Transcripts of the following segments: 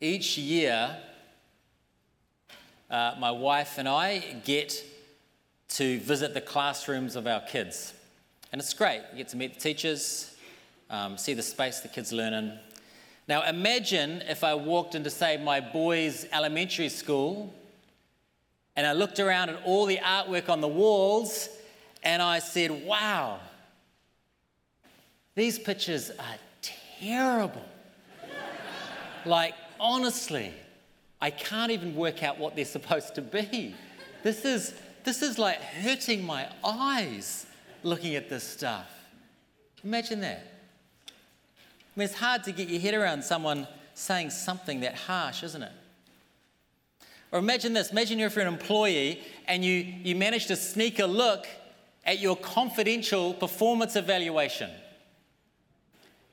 Each year, uh, my wife and I get to visit the classrooms of our kids. And it's great. You get to meet the teachers, um, see the space the kids learn in. Now, imagine if I walked into, say, my boys' elementary school and I looked around at all the artwork on the walls and I said, wow, these pictures are terrible. like, honestly, I can't even work out what they're supposed to be. This is, this is like hurting my eyes looking at this stuff. Imagine that. I mean, it's hard to get your head around someone saying something that harsh, isn't it? Or imagine this imagine you're for an employee and you, you manage to sneak a look at your confidential performance evaluation.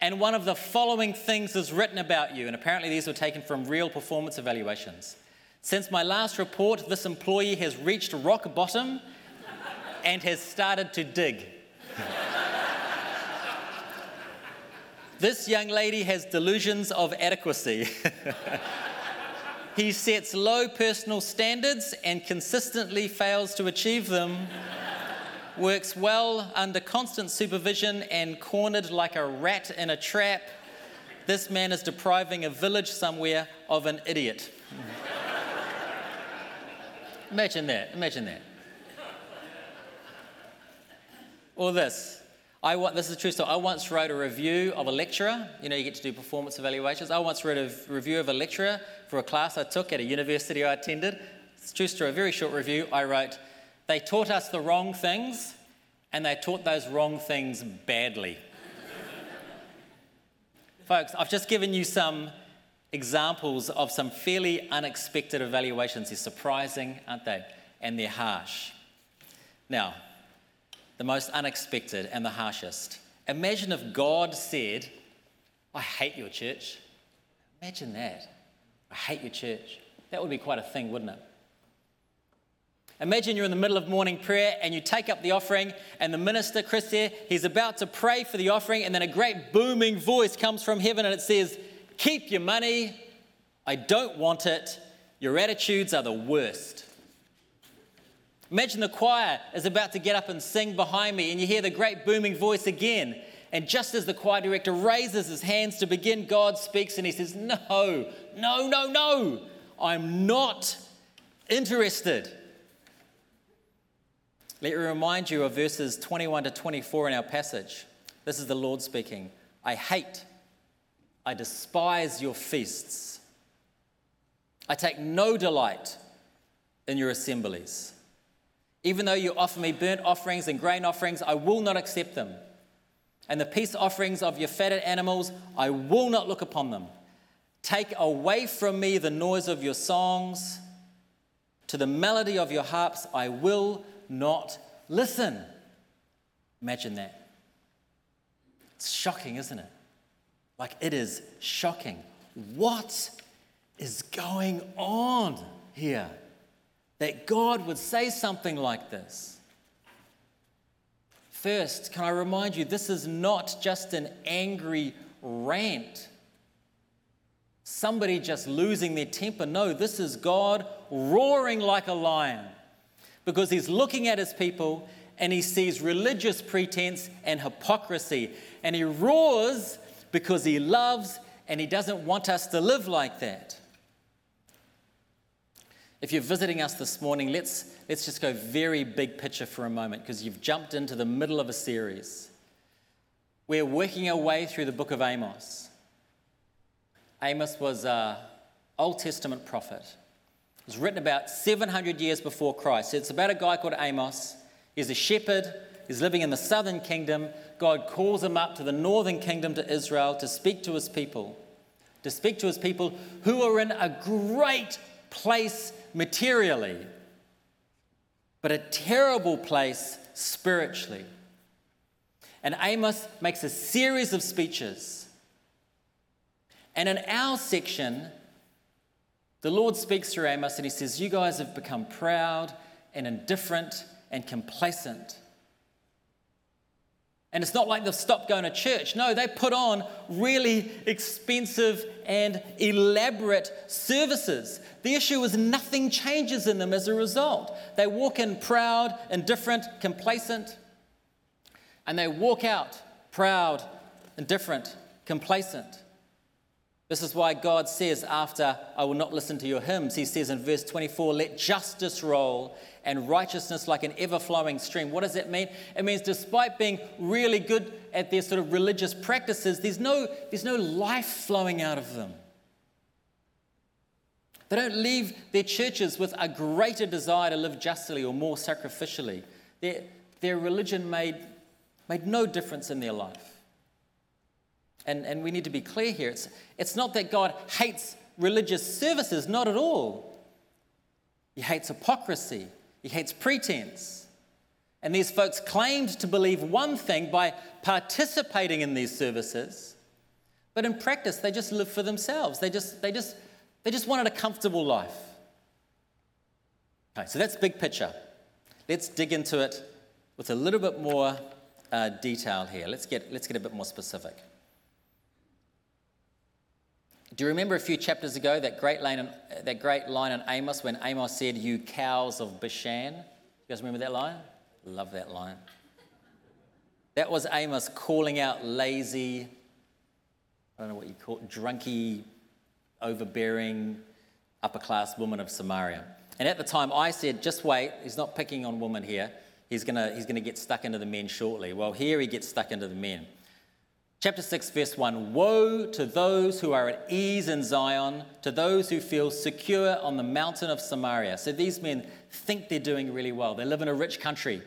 And one of the following things is written about you, and apparently these were taken from real performance evaluations. Since my last report, this employee has reached rock bottom and has started to dig. This young lady has delusions of adequacy. he sets low personal standards and consistently fails to achieve them. Works well under constant supervision and cornered like a rat in a trap. This man is depriving a village somewhere of an idiot. imagine that, imagine that. Or this I want, this is a true story. I once wrote a review of a lecturer. You know, you get to do performance evaluations. I once wrote a review of a lecturer for a class I took at a university I attended. It's a true story, a very short review. I wrote, They taught us the wrong things, and they taught those wrong things badly. Folks, I've just given you some examples of some fairly unexpected evaluations. They're surprising, aren't they? And they're harsh. Now, the most unexpected and the harshest. Imagine if God said, I hate your church. Imagine that. I hate your church. That would be quite a thing, wouldn't it? Imagine you're in the middle of morning prayer and you take up the offering, and the minister, Chris, here, he's about to pray for the offering, and then a great booming voice comes from heaven and it says, Keep your money. I don't want it. Your attitudes are the worst. Imagine the choir is about to get up and sing behind me, and you hear the great booming voice again. And just as the choir director raises his hands to begin, God speaks and he says, No, no, no, no, I'm not interested. Let me remind you of verses 21 to 24 in our passage. This is the Lord speaking. I hate, I despise your feasts. I take no delight in your assemblies. Even though you offer me burnt offerings and grain offerings, I will not accept them. And the peace offerings of your fatted animals, I will not look upon them. Take away from me the noise of your songs. To the melody of your harps, I will not listen. Imagine that. It's shocking, isn't it? Like, it is shocking. What is going on here? that God would say something like this. First, can I remind you, this is not just an angry rant. Somebody just losing their temper. No, this is God roaring like a lion because he's looking at his people and he sees religious pretense and hypocrisy. And he roars because he loves and he doesn't want us to live like that. If you're visiting us this morning, let's, let's just go very big picture for a moment because you've jumped into the middle of a series. We're working our way through the book of Amos. Amos was an Old Testament prophet. It was written about 700 years before Christ. It's about a guy called Amos. He's a shepherd. He's living in the southern kingdom. God calls him up to the northern kingdom to Israel to speak to his people, to speak to his people who are in a great place materially, but a terrible place spiritually. And Amos makes a series of speeches. And in our section, the Lord speaks through Amos and he says, You guys have become proud and indifferent and complacent. And it's not like they've stopped going to church. No, they put on really expensive and elaborate services. The issue is nothing changes in them as a result. They walk in proud, indifferent, complacent, and they walk out proud, indifferent, complacent. This is why God says, after I will not listen to your hymns, he says in verse 24, let justice roll and righteousness like an ever flowing stream. What does that mean? It means despite being really good at their sort of religious practices, there's no, there's no life flowing out of them. They don't leave their churches with a greater desire to live justly or more sacrificially. Their, their religion made, made no difference in their life. And, and we need to be clear here it's, it's not that God hates religious services, not at all. He hates hypocrisy, he hates pretense. And these folks claimed to believe one thing by participating in these services, but in practice, they just lived for themselves. They just, they just, they just wanted a comfortable life. Okay, so that's big picture. Let's dig into it with a little bit more uh, detail here. Let's get, let's get a bit more specific. Do you remember a few chapters ago that great line, that great line in Amos when Amos said, You cows of Bashan? You guys remember that line? Love that line. That was Amos calling out lazy, I don't know what you call it, drunky, overbearing, upper class woman of Samaria. And at the time, I said, just wait, he's not picking on women here. He's going to he's to get stuck into the men shortly. Well, here he gets stuck into the men. Chapter 6, verse 1 Woe to those who are at ease in Zion, to those who feel secure on the mountain of Samaria. So these men think they're doing really well. They live in a rich country,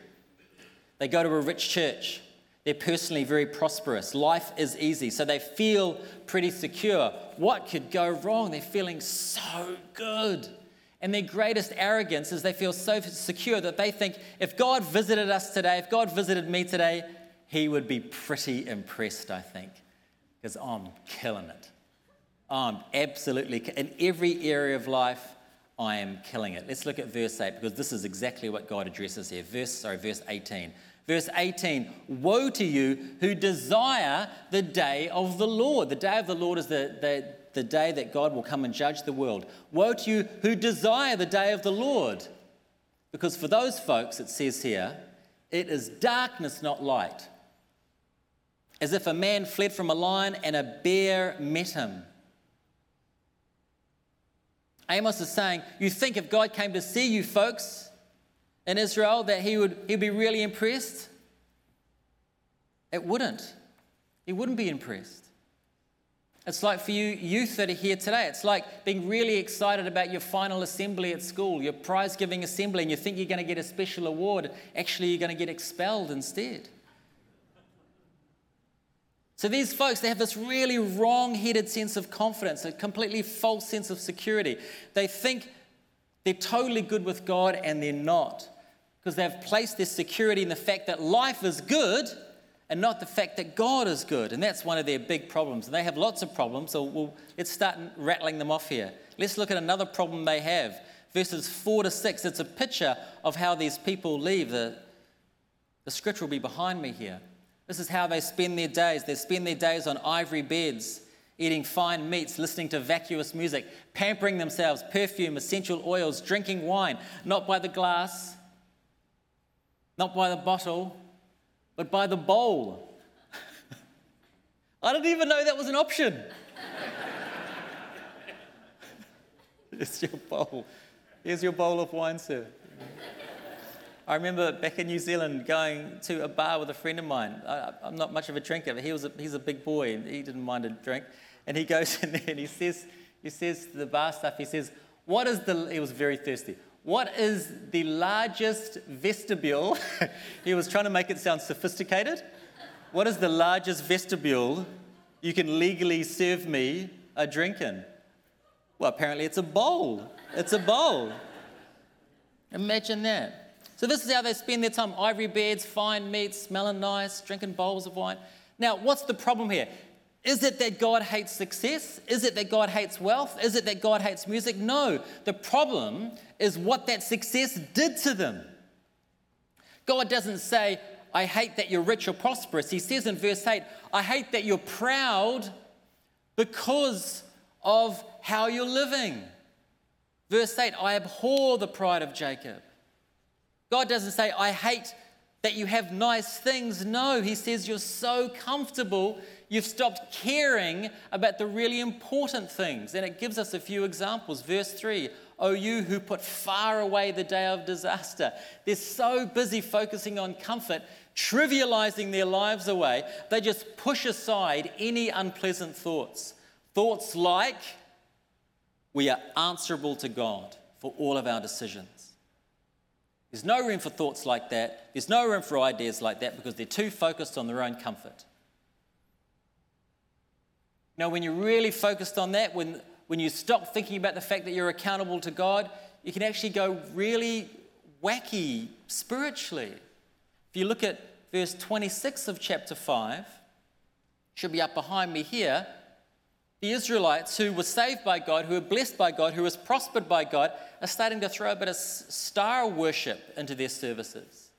they go to a rich church. They're personally very prosperous. Life is easy, so they feel pretty secure. What could go wrong? They're feeling so good. And their greatest arrogance is they feel so secure that they think if God visited us today, if God visited me today, he would be pretty impressed, I think, because I'm killing it. I'm absolutely, in every area of life, I am killing it. Let's look at verse 8 because this is exactly what God addresses here. Verse, sorry, verse 18. Verse 18 Woe to you who desire the day of the Lord. The day of the Lord is the, the, the day that God will come and judge the world. Woe to you who desire the day of the Lord. Because for those folks, it says here, it is darkness, not light as if a man fled from a lion and a bear met him. Amos is saying, You think if God came to see you folks in Israel that he would he'd be really impressed? It wouldn't. He wouldn't be impressed. It's like for you youth that are here today, it's like being really excited about your final assembly at school, your prize giving assembly, and you think you're going to get a special award. Actually, you're going to get expelled instead. So these folks, they have this really wrong headed sense of confidence, a completely false sense of security. They think they're totally good with God and they're not because they've placed their security in the fact that life is good and not the fact that God is good. And that's one of their big problems. And they have lots of problems, so we'll, let's start rattling them off here. Let's look at another problem they have. Verses 4 to 6, it's a picture of how these people leave. The, the scripture will be behind me here. This is how they spend their days. They spend their days on ivory beds, eating fine meats, listening to vacuous music, pampering themselves, perfume, essential oils, drinking wine, not by the glass, not by the bottle, but by the bowl. I didn't even know that was an option. it's your bowl. Here's your bowl of wine, sir. I remember back in New Zealand going to a bar with a friend of mine. I, am not much of a drinker, but he was a, he's a big boy and he didn't mind a drink. And he goes in there and he says, he says to the bar staff, he says, what is the, he was very thirsty. What is the largest vestibule? he was trying to make it sound sophisticated. What is the largest vestibule you can legally serve me a drink in? Well, apparently it's a bowl. It's a bowl. Imagine that. So, this is how they spend their time ivory beds, fine meats, smelling nice, drinking bowls of wine. Now, what's the problem here? Is it that God hates success? Is it that God hates wealth? Is it that God hates music? No. The problem is what that success did to them. God doesn't say, I hate that you're rich or prosperous. He says in verse 8, I hate that you're proud because of how you're living. Verse 8, I abhor the pride of Jacob. God doesn't say, I hate that you have nice things. No, He says, you're so comfortable, you've stopped caring about the really important things. And it gives us a few examples. Verse 3, O you who put far away the day of disaster. They're so busy focusing on comfort, trivializing their lives away, they just push aside any unpleasant thoughts. Thoughts like, we are answerable to God for all of our decisions. There's no room for thoughts like that. There's no room for ideas like that because they're too focused on their own comfort. Now, when you're really focused on that, when when you stop thinking about the fact that you're accountable to God, you can actually go really wacky spiritually. If you look at verse 26 of chapter 5, should be up behind me here. The Israelites who were saved by God, who were blessed by God, who was prospered by God, are starting to throw a bit of star worship into their services.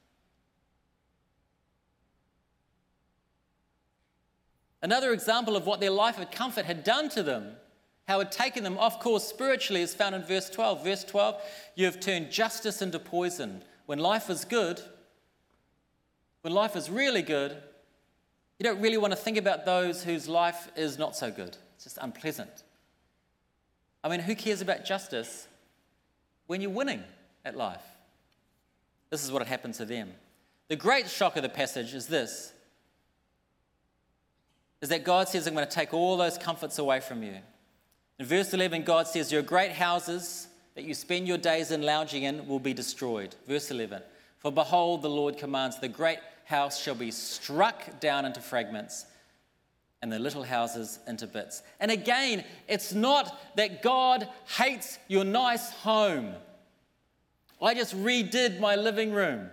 Another example of what their life of comfort had done to them how it had taken them off course spiritually is found in verse 12. Verse 12, you have turned justice into poison. When life is good, when life is really good, you don't really want to think about those whose life is not so good. Just unpleasant. I mean, who cares about justice when you're winning at life? This is what had happened to them. The great shock of the passage is this is that God says, I'm going to take all those comforts away from you. In verse 11, God says, Your great houses that you spend your days in lounging in will be destroyed. Verse 11, For behold, the Lord commands, the great house shall be struck down into fragments and the little houses into bits. And again, it's not that God hates your nice home. I just redid my living room,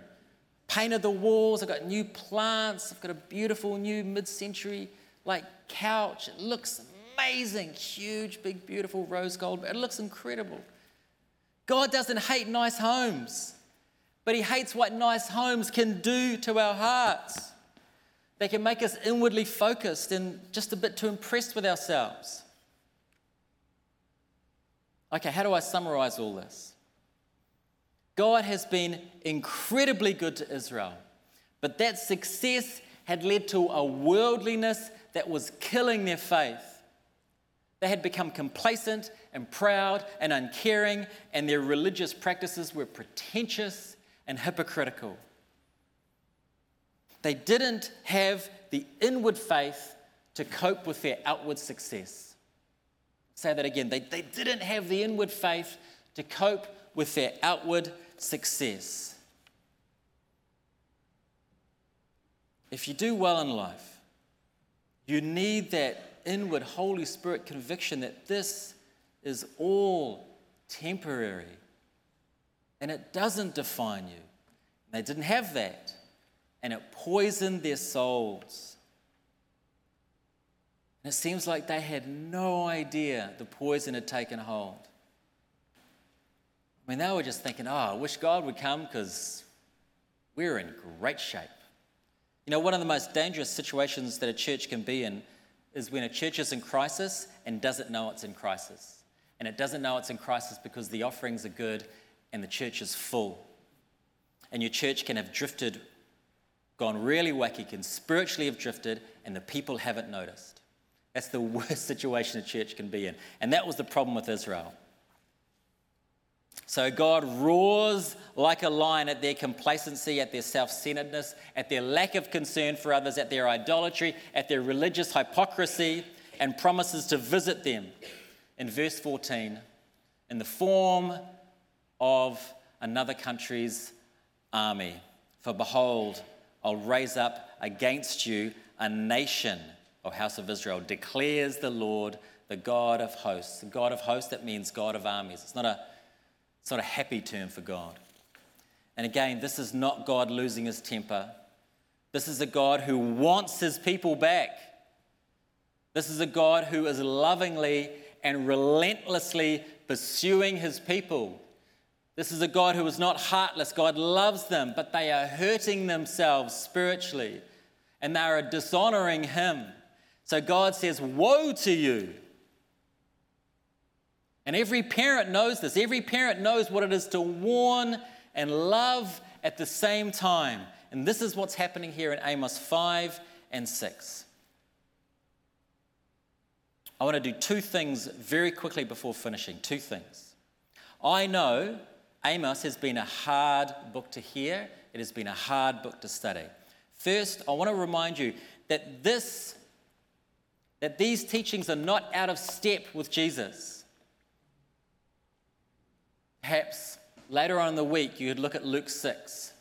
painted the walls, I've got new plants, I've got a beautiful new mid century like couch. It looks amazing, huge, big, beautiful rose gold. But it looks incredible. God doesn't hate nice homes, but He hates what nice homes can do to our hearts. They can make us inwardly focused and just a bit too impressed with ourselves. Okay, how do I summarize all this? God has been incredibly good to Israel, but that success had led to a worldliness that was killing their faith. They had become complacent and proud and uncaring, and their religious practices were pretentious and hypocritical. They didn't have the inward faith to cope with their outward success. Say that again. They, they didn't have the inward faith to cope with their outward success. If you do well in life, you need that inward Holy Spirit conviction that this is all temporary and it doesn't define you. They didn't have that, and it poisoned their souls. And it seems like they had no idea the poison had taken hold. I mean, they were just thinking, oh, I wish God would come because we're in great shape. You know, one of the most dangerous situations that a church can be in is when a church is in crisis and doesn't know it's in crisis. And it doesn't know it's in crisis because the offerings are good and the church is full. And your church can have drifted, gone really wacky, can spiritually have drifted, and the people haven't noticed. That's the worst situation a church can be in. And that was the problem with Israel. So God roars like a lion at their complacency, at their self centeredness, at their lack of concern for others, at their idolatry, at their religious hypocrisy, and promises to visit them in verse 14 in the form of another country's army. For behold, I'll raise up against you a nation, O house of Israel, declares the Lord, the God of hosts. The God of hosts, that means God of armies. It's not a it's not a happy term for God. And again, this is not God losing his temper. This is a God who wants his people back. This is a God who is lovingly and relentlessly pursuing his people. This is a God who is not heartless. God loves them, but they are hurting themselves spiritually and they are dishonoring Him. So God says, Woe to you. And every parent knows this. Every parent knows what it is to warn and love at the same time. And this is what's happening here in Amos 5 and 6. I want to do two things very quickly before finishing. Two things. I know Amos has been a hard book to hear, it has been a hard book to study. First, I want to remind you that this that these teachings are not out of step with Jesus. Perhaps later on in the week you could look at Luke 6.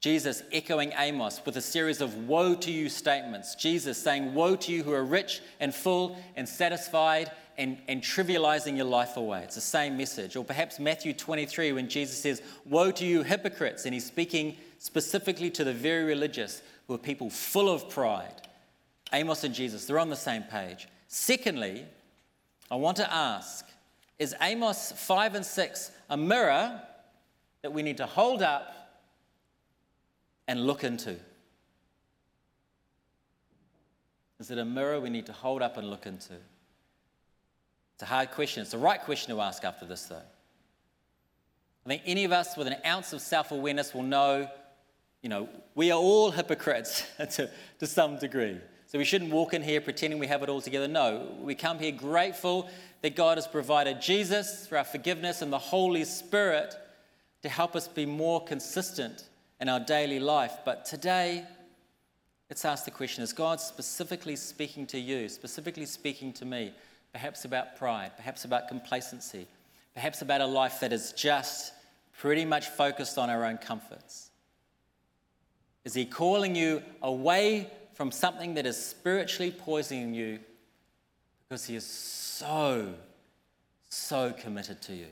Jesus echoing Amos with a series of woe to you statements. Jesus saying, Woe to you who are rich and full and satisfied and, and trivializing your life away. It's the same message. Or perhaps Matthew 23 when Jesus says, Woe to you hypocrites. And he's speaking specifically to the very religious who are people full of pride. Amos and Jesus, they're on the same page. Secondly, I want to ask is Amos 5 and 6 a mirror that we need to hold up and look into? Is it a mirror we need to hold up and look into? It's a hard question. It's the right question to ask after this, though. I think any of us with an ounce of self awareness will know, you know, we are all hypocrites to, to some degree. So we shouldn't walk in here pretending we have it all together. No, we come here grateful that God has provided Jesus for our forgiveness and the Holy Spirit to help us be more consistent in our daily life. But today, let's ask the question is God specifically speaking to you, specifically speaking to me, perhaps about pride, perhaps about complacency, perhaps about a life that is just pretty much focused on our own comforts? Is He calling you away from something that is spiritually poisoning you because He is so, so committed to you?